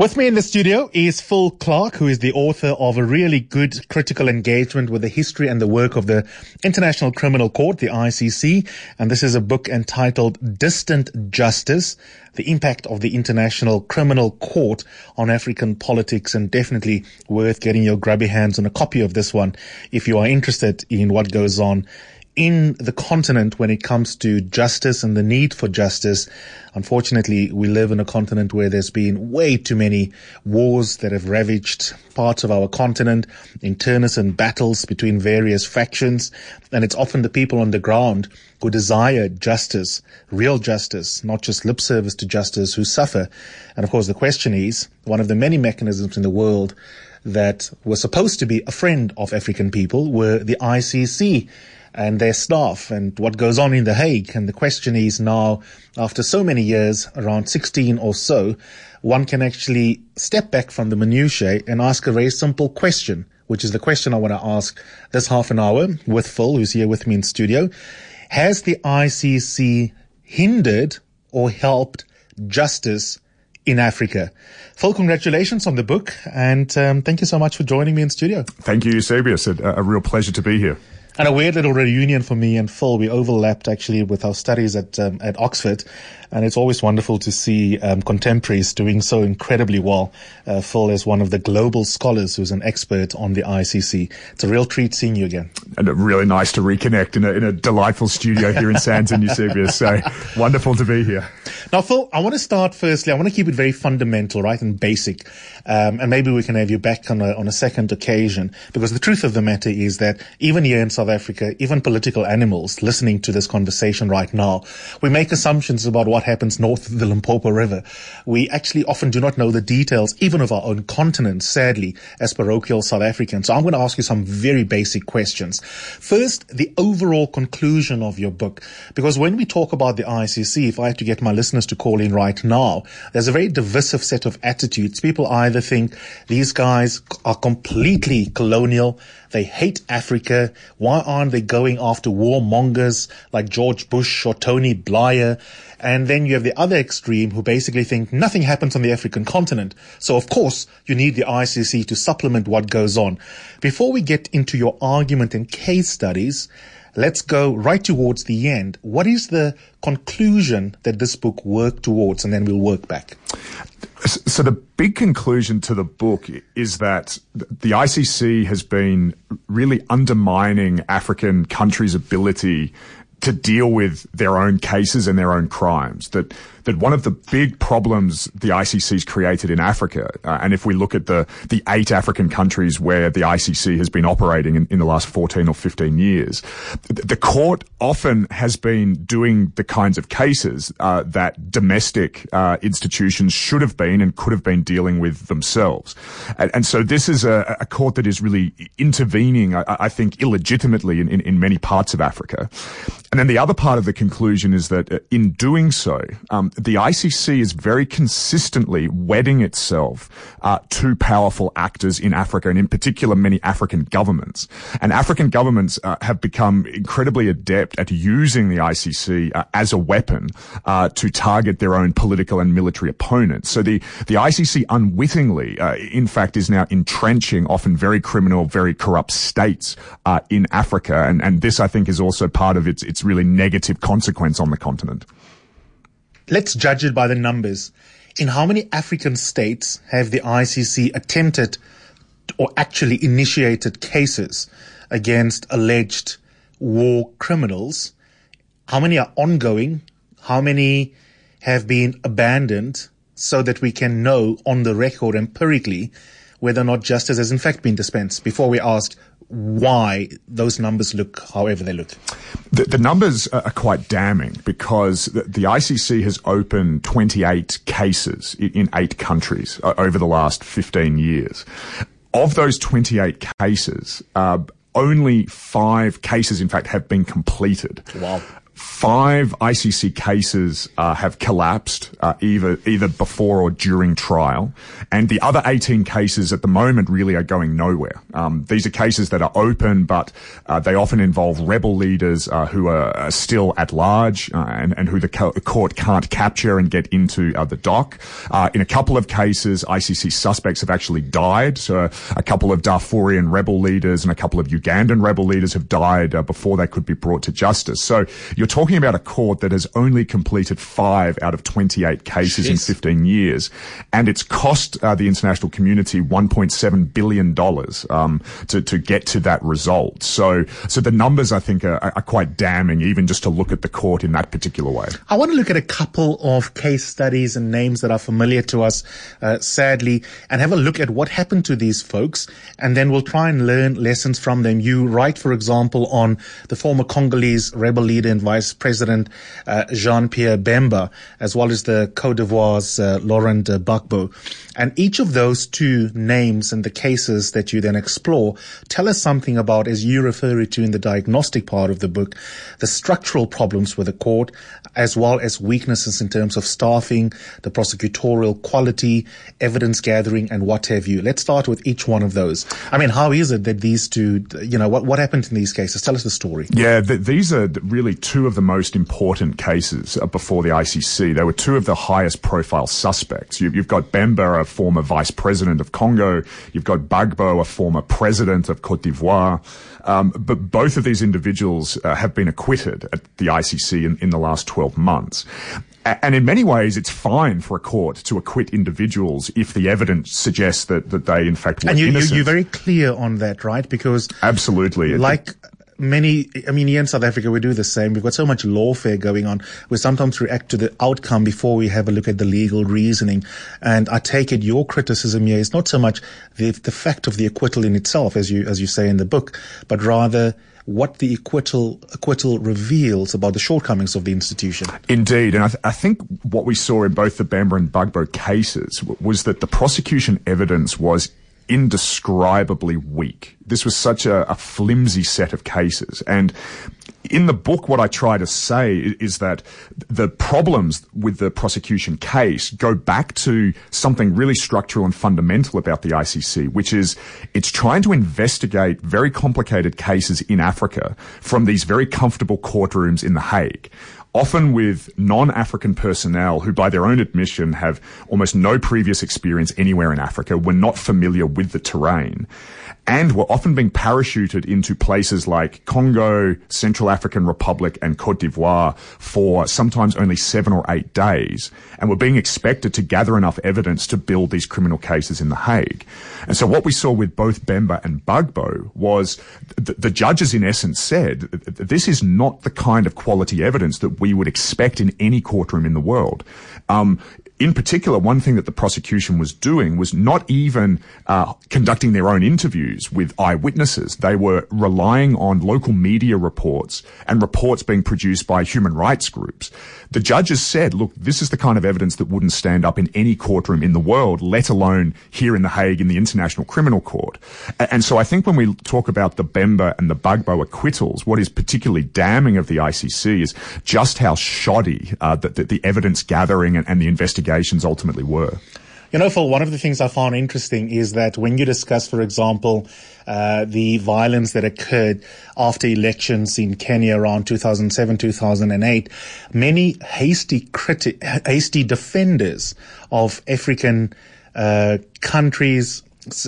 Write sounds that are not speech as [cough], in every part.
With me in the studio is Phil Clark, who is the author of a really good critical engagement with the history and the work of the International Criminal Court, the ICC. And this is a book entitled Distant Justice, the impact of the International Criminal Court on African politics and definitely worth getting your grubby hands on a copy of this one if you are interested in what goes on in the continent when it comes to justice and the need for justice. Unfortunately, we live in a continent where there's been way too many wars that have ravaged parts of our continent, internecine battles between various factions, and it's often the people on the ground who desire justice, real justice, not just lip service to justice, who suffer. And of course, the question is, one of the many mechanisms in the world that were supposed to be a friend of African people were the ICC and their staff and what goes on in The Hague. And the question is now, after so many years, around 16 or so, one can actually step back from the minutiae and ask a very simple question, which is the question I want to ask this half an hour with Phil, who's here with me in studio. Has the ICC hindered or helped justice in Africa. Phil, congratulations on the book, and um, thank you so much for joining me in studio. Thank you, Eusebius. A, a real pleasure to be here and a weird little reunion for me and Phil. We overlapped actually with our studies at um, at Oxford, and it's always wonderful to see um, contemporaries doing so incredibly well. Uh, Phil is one of the global scholars who's an expert on the ICC. It's a real treat seeing you again. And really nice to reconnect in a, in a delightful studio here in Sandton, [laughs] Eusebius. So wonderful to be here. Now, Phil, I want to start firstly. I want to keep it very fundamental, right, and basic. Um, and maybe we can have you back on a, on a second occasion because the truth of the matter is that even here in South Africa, even political animals listening to this conversation right now, we make assumptions about what happens north of the Limpopo River. We actually often do not know the details, even of our own continent, sadly, as parochial South Africans. So I'm going to ask you some very basic questions. First, the overall conclusion of your book, because when we talk about the ICC, if I had to get my listeners to call in right now, there's a very divisive set of attitudes. People either think these guys are completely colonial, they hate Africa. Why aren't they going after warmongers like George Bush or Tony Blair? And then you have the other extreme who basically think nothing happens on the African continent. So of course you need the ICC to supplement what goes on. Before we get into your argument and case studies, let's go right towards the end. What is the conclusion that this book worked towards? And then we'll work back. So the big conclusion to the book is that the ICC has been really undermining African countries' ability to deal with their own cases and their own crimes. That that one of the big problems the ICC's created in Africa, uh, and if we look at the the eight African countries where the ICC has been operating in, in the last 14 or 15 years, the, court often has been doing the kinds of cases uh, that domestic uh, institutions should have been and could have been dealing with themselves. And, and so this is a, a, court that is really intervening, I, I think, illegitimately in, in, in, many parts of Africa. And then the other part of the conclusion is that uh, in doing so, um, the ICC is very consistently wedding itself uh, to powerful actors in Africa, and in particular, many African governments. And African governments uh, have become incredibly adept at using the ICC uh, as a weapon uh, to target their own political and military opponents. So the the ICC unwittingly, uh, in fact, is now entrenching often very criminal, very corrupt states uh, in Africa, and and this I think is also part of its its really negative consequence on the continent let's judge it by the numbers. In how many African states have the ICC attempted or actually initiated cases against alleged war criminals? How many are ongoing? How many have been abandoned so that we can know on the record empirically whether or not justice has in fact been dispensed before we ask why those numbers look however they look. The, the numbers are quite damning because the, the, ICC has opened 28 cases in, eight countries uh, over the last 15 years. Of those 28 cases, uh, only five cases, in fact, have been completed. Wow. Five ICC cases uh, have collapsed uh, either either before or during trial, and the other 18 cases at the moment really are going nowhere. Um, these are cases that are open, but uh, they often involve rebel leaders uh, who are still at large uh, and, and, who the co- court can't capture and get into uh, the dock. in a couple of cases, ICC suspects have actually died. So a couple of Darfurian rebel leaders and a couple of Ugandan rebel leaders have died before they could be brought to justice. So you're talking about a court that has only completed five out of 28 cases Jeez. in 15 years, and it's cost uh, the international community 1.7 billion dollars um, to to get to that result. So so the numbers I think are, are quite damning, even just to look at the court in that particular way. I want to look at a couple of case studies and names that are familiar to us, uh, sadly, and have a look at what happened to these folks, and then we'll try and learn lessons from them. You write, for example, on the former Congolese rebel leader and vice President uh, Jean-Pierre Bemba, as well as the Cote d'Ivoire's uh, Laurent Gbagbo. And each of those two names and the cases that you then explore tell us something about, as you refer to in the diagnostic part of the book, the structural problems with the court, as well as weaknesses in terms of staffing, the prosecutorial quality, evidence gathering, and what have you. Let's start with each one of those. I mean, how is it that these two, you know, what, what happened in these cases? Tell us the story. Yeah, th- these are really two of the most important cases uh, before the ICC. They were two of the highest profile suspects. You, have got Bemba, a former vice president of Congo. You've got Gbagbo, a former president of Cote d'Ivoire. Um, but both of these individuals uh, have been acquitted at the ICC in, in the last 12 months. And in many ways, it's fine for a court to acquit individuals if the evidence suggests that, that they, in fact, were and you, innocent. You, are very clear on that, right? Because absolutely, like many, I mean, here in South Africa, we do the same. We've got so much lawfare going on. We sometimes react to the outcome before we have a look at the legal reasoning. And I take it your criticism here is not so much the, the fact of the acquittal in itself, as you, as you say in the book, but rather what the acquittal acquittal reveals about the shortcomings of the institution. Indeed, and I, th- I, think what we saw in both the Bemba and Gbagbo cases w- was that the prosecution evidence was indescribably weak. This was such a, a flimsy set of cases. And in the book, what I try to say is that the problems with the prosecution case go back to something really structural and fundamental about the ICC, which is it's trying to investigate very complicated cases in Africa from these very comfortable courtrooms in The Hague often with non-African personnel who by their own admission have almost no previous experience anywhere in Africa, were not familiar with the terrain and were often being parachuted into places like Congo, Central African Republic, and Cote d'Ivoire for sometimes only seven or eight days, and were being expected to gather enough evidence to build these criminal cases in The Hague. And so what we saw with both Bemba and Gbagbo was th- the judges in essence said, this is not the kind of quality evidence that we would expect in any courtroom in the world. Um, in particular, one thing that the prosecution was doing was not even uh, conducting their own interviews with eyewitnesses. They were relying on local media reports and reports being produced by human rights groups. The judges said, look, this is the kind of evidence that wouldn't stand up in any courtroom in the world, let alone here in The Hague in the International Criminal Court. And so I think when we talk about the Bemba and the Gbagbo acquittals, what is particularly damning of the ICC is just how shoddy uh, the, the, the evidence gathering and, and the investigation investigations ultimately were. You know, Phil, one of the things I found interesting is that when you discuss, for example, uh, the violence that occurred after elections in Kenya around 2007, 2008, many hasty criti- hasty defenders of African uh, countries,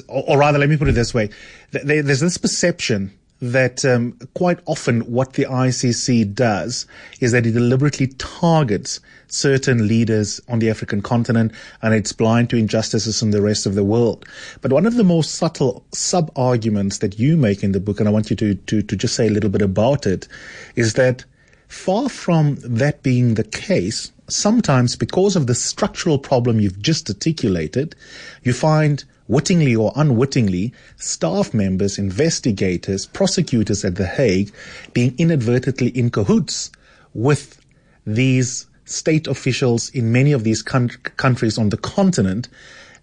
or rather, let me put it this way: there's this perception that um, quite often what the ICC does is that it deliberately targets certain leaders on the African continent and it's blind to injustices in the rest of the world. But one of the most subtle sub arguments that you make in the book, and I want you to, to, to just say a little bit about it, is that far from that being the case, sometimes because of the structural problem you've just articulated, you find wittingly or unwittingly, staff members, investigators, prosecutors at The Hague being inadvertently in cahoots with these state officials in many of these countries on the continent.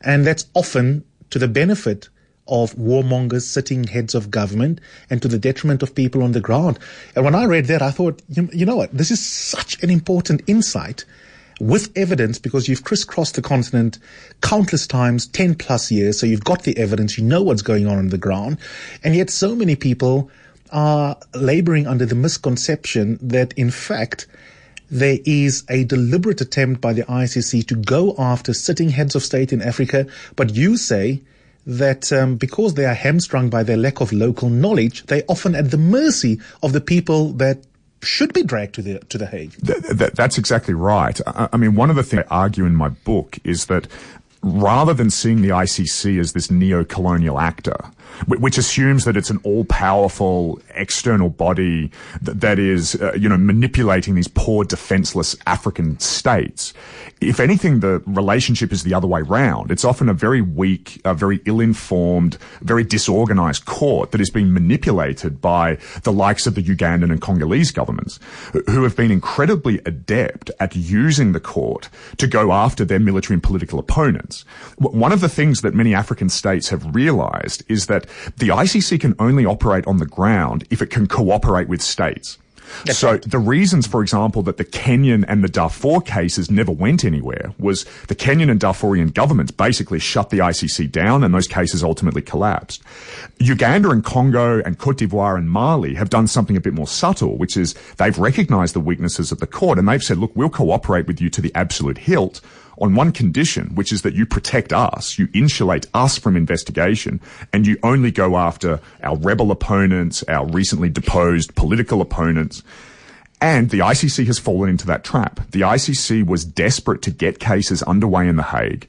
And that's often to the benefit of warmongers sitting heads of government and to the detriment of people on the ground. And when I read that, I thought, you, you know what? This is such an important insight with evidence because you've crisscrossed the continent countless times, 10 plus years. So you've got the evidence. You know what's going on on the ground. And yet so many people are laboring under the misconception that in fact, there is a deliberate attempt by the ICC to go after sitting heads of state in Africa. But you say that um, because they are hamstrung by their lack of local knowledge, they often at the mercy of the people that should be dragged to the to the Hague. Th- th- that's exactly right. I, I mean, one of the things I argue in my book is that rather than seeing the ICC as this neo-colonial actor, which assumes that it's an all-powerful external body that, that is, uh, you know, manipulating these poor, defenseless African states. If anything, the relationship is the other way round. It's often a very weak, a very ill-informed, very disorganized court that is being manipulated by the likes of the Ugandan and Congolese governments, who have been incredibly adept at using the court to go after their military and political opponents. One of the things that many African states have realized is that the ICC can only operate on the ground if it can cooperate with states. That's so right. the reasons, for example, that the Kenyan and the Darfur cases never went anywhere was the Kenyan and Darfurian governments basically shut the ICC down and those cases ultimately collapsed. Uganda and Congo and Cote d'Ivoire and Mali have done something a bit more subtle, which is they've recognized the weaknesses of the court and they've said, look, we'll cooperate with you to the absolute hilt on one condition, which is that you protect us, you insulate us from investigation, and you only go after our rebel opponents, our recently deposed political opponents. And the ICC has fallen into that trap. The ICC was desperate to get cases underway in The Hague.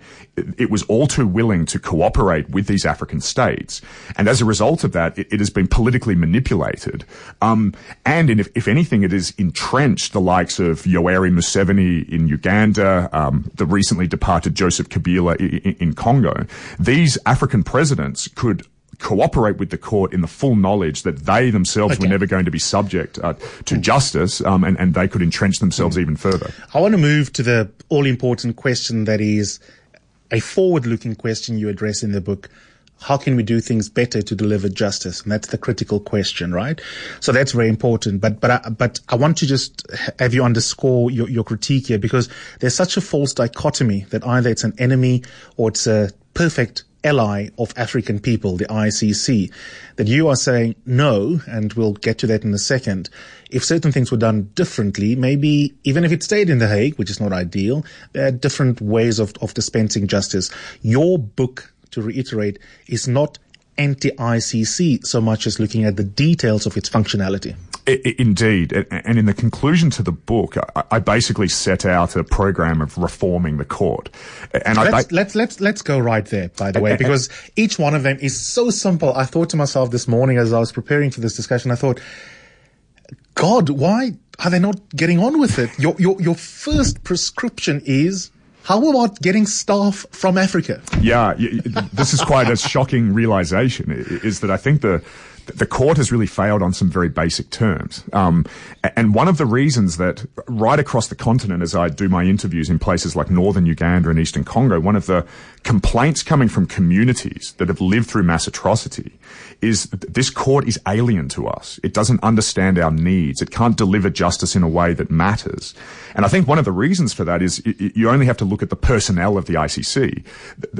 It was all too willing to cooperate with these African states. And as a result of that, it, it has been politically manipulated. Um, and in, if, if, anything, it has entrenched the likes of Yoweri Museveni in Uganda, um, the recently departed Joseph Kabila in, in Congo. These African presidents could cooperate with the court in the full knowledge that they themselves okay. were never going to be subject uh, to mm. justice um, and, and they could entrench themselves mm. even further. I want to move to the all important question that is a forward looking question you address in the book. How can we do things better to deliver justice? And that's the critical question, right? So that's very important. But, but, I, but I want to just have you underscore your, your critique here because there's such a false dichotomy that either it's an enemy or it's a perfect ally of African people, the ICC, that you are saying no, and we'll get to that in a second. If certain things were done differently, maybe even if it stayed in The Hague, which is not ideal, there are different ways of, of dispensing justice. Your book, to reiterate, is not anti-ICC so much as looking at the details of its functionality. Indeed. And in the conclusion to the book, I basically set out a program of reforming the court. And let's, ba- let's, let's, let's go right there, by the way, because each one of them is so simple. I thought to myself this morning as I was preparing for this discussion, I thought, God, why are they not getting on with it? Your, your, your first prescription is how about getting staff from Africa? Yeah, this is quite a shocking realization. Is that I think the the court has really failed on some very basic terms. Um, and one of the reasons that right across the continent, as I do my interviews in places like northern Uganda and eastern Congo, one of the complaints coming from communities that have lived through mass atrocity is this court is alien to us. It doesn't understand our needs. It can't deliver justice in a way that matters. And I think one of the reasons for that is you only have to look at the personnel of the ICC.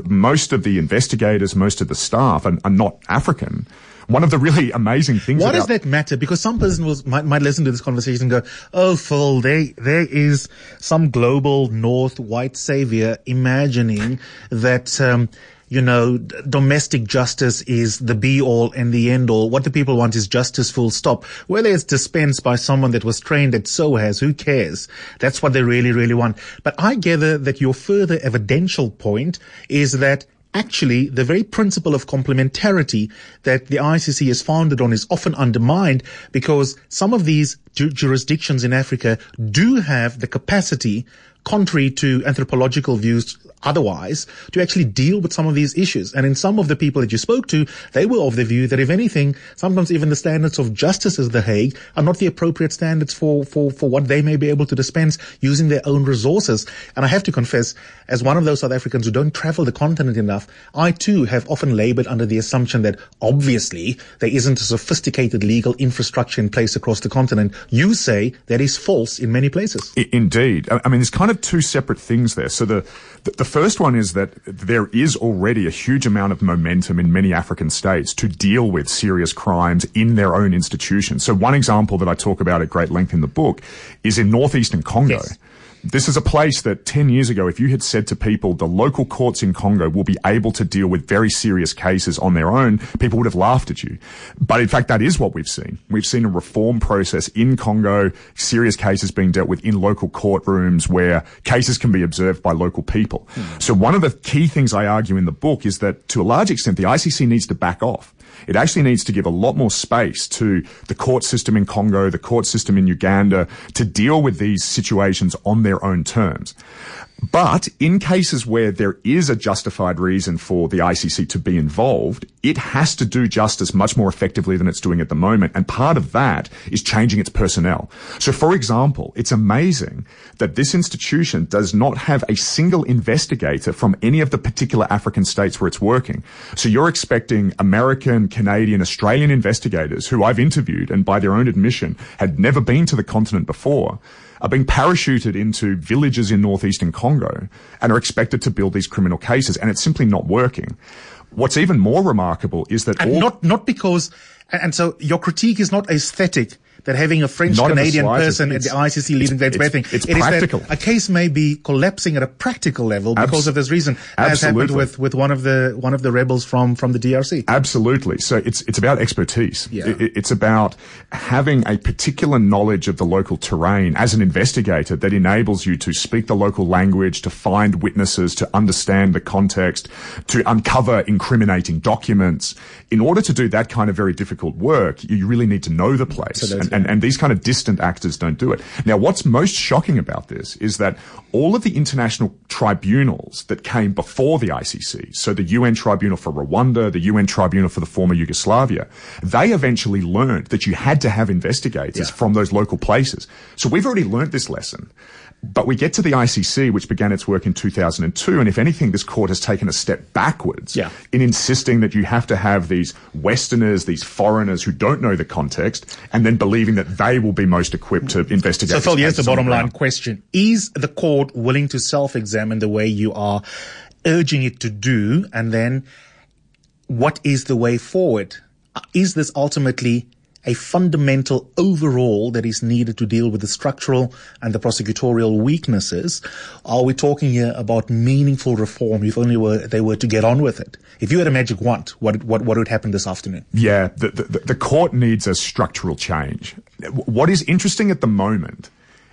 Most of the investigators, most of the staff are, are not African one of the really amazing things. Why does that matter? Because some person was, might, might listen to this conversation and go, "Oh, Phil, there there is some global North white savior imagining that." Um, you know, domestic justice is the be all and the end all. What the people want is justice full stop. Whether it's dispensed by someone that was trained at SOAS, who cares? That's what they really, really want. But I gather that your further evidential point is that actually the very principle of complementarity that the ICC is founded on is often undermined because some of these ju- jurisdictions in Africa do have the capacity contrary to anthropological views otherwise to actually deal with some of these issues. And in some of the people that you spoke to, they were of the view that if anything, sometimes even the standards of justice as The Hague are not the appropriate standards for, for, for what they may be able to dispense using their own resources. And I have to confess, as one of those South Africans who don't travel the continent enough, I too have often labored under the assumption that obviously there isn't a sophisticated legal infrastructure in place across the continent. You say that is false in many places. Indeed. I mean, there's kind of two separate things there. So the, the first one is that there is already a huge amount of momentum in many African states to deal with serious crimes in their own institutions. So one example that I talk about at great length in the book is in northeastern Congo. Yes this is a place that 10 years ago, if you had said to people, the local courts in Congo will be able to deal with very serious cases on their own, people would have laughed at you. But in fact, that is what we've seen. We've seen a reform process in Congo, serious cases being dealt with in local courtrooms where cases can be observed by local people. Mm. So one of the key things I argue in the book is that to a large extent, the ICC needs to back off. It actually needs to give a lot more space to the court system in Congo, the court system in Uganda to deal with these situations on their own terms. But in cases where there is a justified reason for the ICC to be involved, it has to do justice much more effectively than it's doing at the moment. And part of that is changing its personnel. So for example, it's amazing that this institution does not have a single investigator from any of the particular African states where it's working. So you're expecting American, Canadian, Australian investigators who I've interviewed and by their own admission had never been to the continent before are being parachuted into villages in northeastern Congo and are expected to build these criminal cases, and it's simply not working. What's even more remarkable is that and all- not not because and so your critique is not aesthetic that having a French Canadian person at the ICC leading that bad thing. It's it practical. a case may be collapsing at a practical level because Abs- of this reason, as absolutely. happened with, with one of the one of the rebels from from the DRC. Absolutely. So it's it's about expertise. Yeah. It, it's about having a particular knowledge of the local terrain as an investigator that enables you to speak the local language, to find witnesses, to understand the context, to uncover incriminating documents. In order to do that kind of very difficult work, you really need to know the place. And, and, and these kind of distant actors don't do it. Now, what's most shocking about this is that all of the international tribunals that came before the ICC, so the UN Tribunal for Rwanda, the UN Tribunal for the former Yugoslavia, they eventually learned that you had to have investigators yeah. from those local places. So we've already learned this lesson. But we get to the ICC, which began its work in 2002, and if anything, this court has taken a step backwards yeah. in insisting that you have to have these Westerners, these foreigners who don't know the context, and then believing that they will be most equipped to investigate. So, Phil, here's the bottom line question: Is the court willing to self-examine the way you are urging it to do, and then what is the way forward? Is this ultimately a fundamental overall that is needed to deal with the structural and the prosecutorial weaknesses? Are we talking here about meaningful reform if only were, they were to get on with it? If you had a magic wand, what, what, what would happen this afternoon? Yeah, the, the, the court needs a structural change. What is interesting at the moment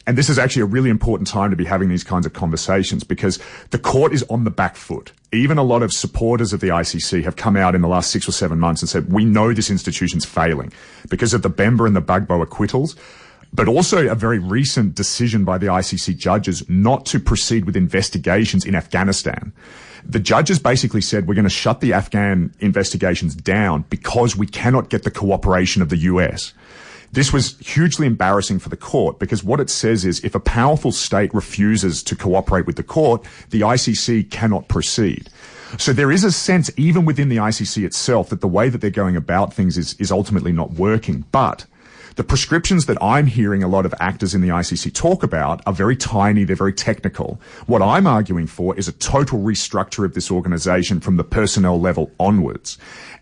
and this is actually a really important time to be having these kinds of conversations because the court is on the back foot. Even a lot of supporters of the ICC have come out in the last six or seven months and said, we know this institution's failing because of the Bemba and the Gbagbo acquittals but also a very recent decision by the ICC judges not to proceed with investigations in Afghanistan. The judges basically said we're going to shut the Afghan investigations down because we cannot get the cooperation of the US. This was hugely embarrassing for the court because what it says is if a powerful state refuses to cooperate with the court, the ICC cannot proceed. So there is a sense, even within the ICC itself, that the way that they're going about things is, is ultimately not working. But the prescriptions that I'm hearing a lot of actors in the ICC talk about are very tiny, they're very technical. What I'm arguing for is a total restructure of this organization from the personnel level onwards.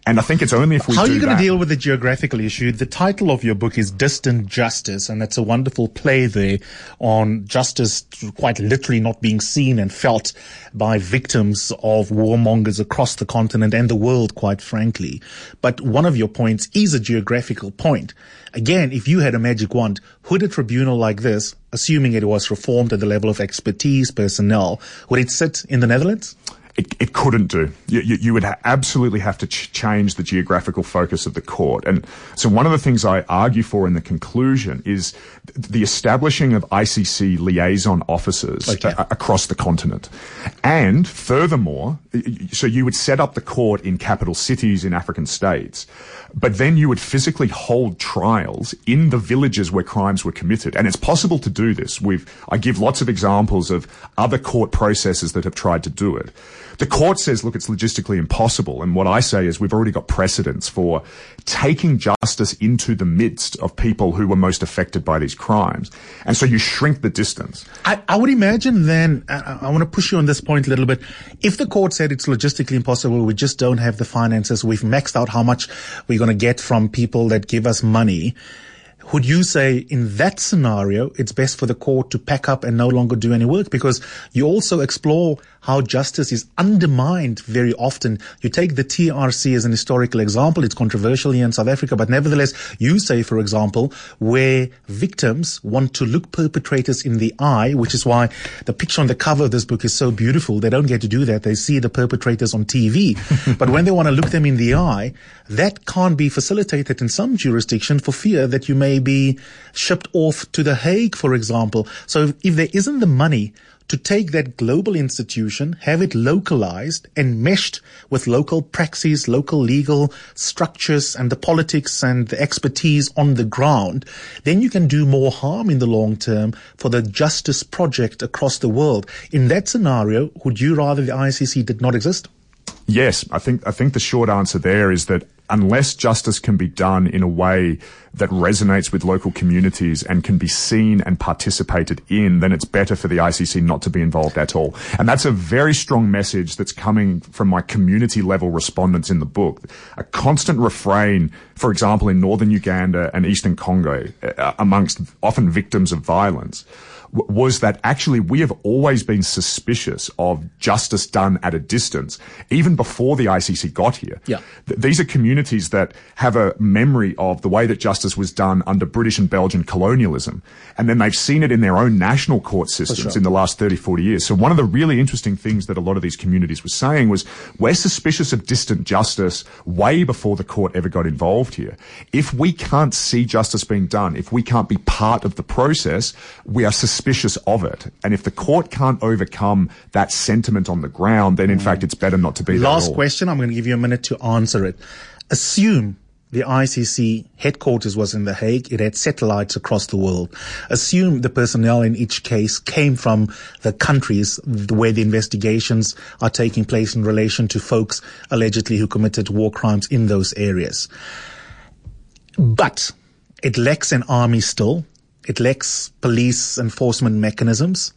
And I think it's only if we How are you going to deal with the geographical issue? The title of your book is Distant Justice, and that's a wonderful play there on justice quite literally not being seen and felt by victims of warmongers across the continent and the world, quite frankly. But one of your points is a geographical point. Again, if you had a magic wand, would a tribunal like this, assuming it was reformed at the level of expertise, personnel, would it sit in the Netherlands? It, it couldn't do. You, you, you would ha- absolutely have to ch- change the geographical focus of the court. And so one of the things I argue for in the conclusion is th- the establishing of ICC liaison officers Okay. a- across the continent. And furthermore, so you would set up the court in capital cities in African states, but then you would physically hold trials in the villages where crimes were committed. And it's possible to do this. We've, I give lots of examples of other court processes that have tried to do it. The court says, look, it's logistically impossible. And what I say is we've already got precedents for taking justice into the midst of people who were most affected by these crimes. And so you shrink the distance. I, I would imagine then, I, I want to push you on this point a little bit. If the court said it's logistically impossible, we just don't have the finances, we've maxed out how much we're going to get from people that give us money, would you say in that scenario, it's best for the court to pack up and no longer do any work? Because you also explore how justice is undermined very often. You take the TRC as an historical example. It's controversial here in South Africa, but nevertheless, you say, for example, where victims want to look perpetrators in the eye, which is why the picture on the cover of this book is so beautiful. They don't get to do that. They see the perpetrators on TV. [laughs] but when they want to look them in the eye, that can't be facilitated in some jurisdiction for fear that you may be shipped off to The Hague, for example. So if, if there isn't the money to take that global institution, have it localized and meshed with local praxis, local legal structures and the politics and the expertise on the ground, then you can do more harm in the long term for the justice project across the world. In that scenario, would you rather the ICC did not exist? Yes, I think I think the short answer there is that unless justice can be done in a way that resonates with local communities and can be seen and participated in, then it's better for the ICC not to be involved at all. And that's a very strong message that's coming from my community level respondents in the book. A constant refrain, for example, in northern Uganda and eastern Congo, uh, amongst often victims of violence, was that actually we have always been suspicious of justice done at a distance, even before the ICC got here. Yeah. Th- these are communities that have a memory of the way that justice was done under British and Belgian colonialism. And then they've seen it in their own national court systems in the last 30, 40 years. So one of the really interesting things that a lot of these communities were saying was we're suspicious of distant justice way before the court ever got involved here. If we can't see justice being done, if we can't be part of the process, we are suspicious of it. And if the court can't overcome that sentiment on the ground, then in fact it's better not to be there Last question. I'm going to give you a minute to answer it. Assume the ICC headquarters was in The Hague. It had satellites across the world. Assume the personnel in each case came from the countries where the investigations are taking place in relation to folks allegedly who committed war crimes in those areas. But it lacks an army still. It lacks police enforcement mechanisms.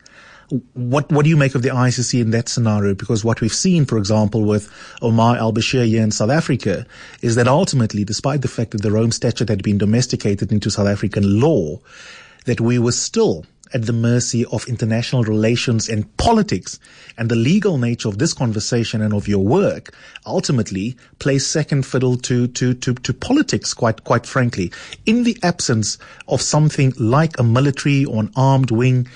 What what do you make of the ICC in that scenario? Because what we've seen, for example, with Omar al Bashir here in South Africa, is that ultimately, despite the fact that the Rome Statute had been domesticated into South African law, that we were still at the mercy of international relations and politics. And the legal nature of this conversation and of your work ultimately plays second fiddle to, to, to, to politics, quite, quite frankly. In the absence of something like a military or an armed wing,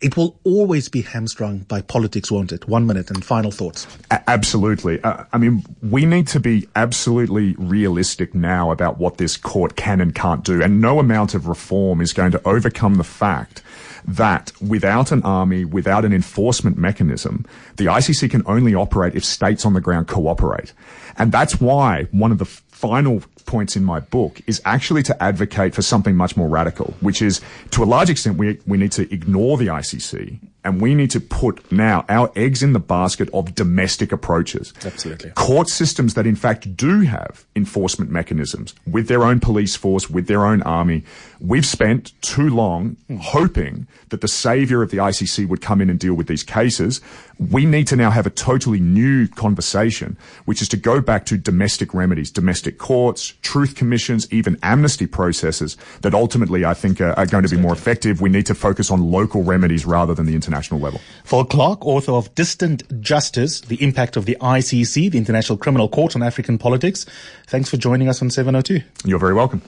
it will always be hamstrung by politics, won't it? One minute and final thoughts. A- Absolutely. Uh, I mean, we need to be absolutely realistic now about what this court can and can't do. And no amount of reform is going to overcome the fact that without an army, without an enforcement mechanism, the ICC can only operate if states on the ground cooperate. And that's why one of the final points in my book is actually to advocate for something much more radical, which is to a large extent, we, we need to ignore the ICC and we need to put now our eggs in the basket of domestic approaches. Absolutely. Court systems that in fact do have enforcement mechanisms with their own police force, with their own army. We've spent too long hoping that the savior of the ICC would come in and deal with these cases. We need to now have a totally new conversation, which is to go back to domestic remedies, domestic courts, truth commissions, even amnesty processes that ultimately I think are, are going to be more effective. We need to focus on local remedies rather than the international level. Phil Clark, author of Distant Justice, The Impact of the ICC, the International Criminal Court on African Politics. Thanks for joining us on 702. You're very welcome.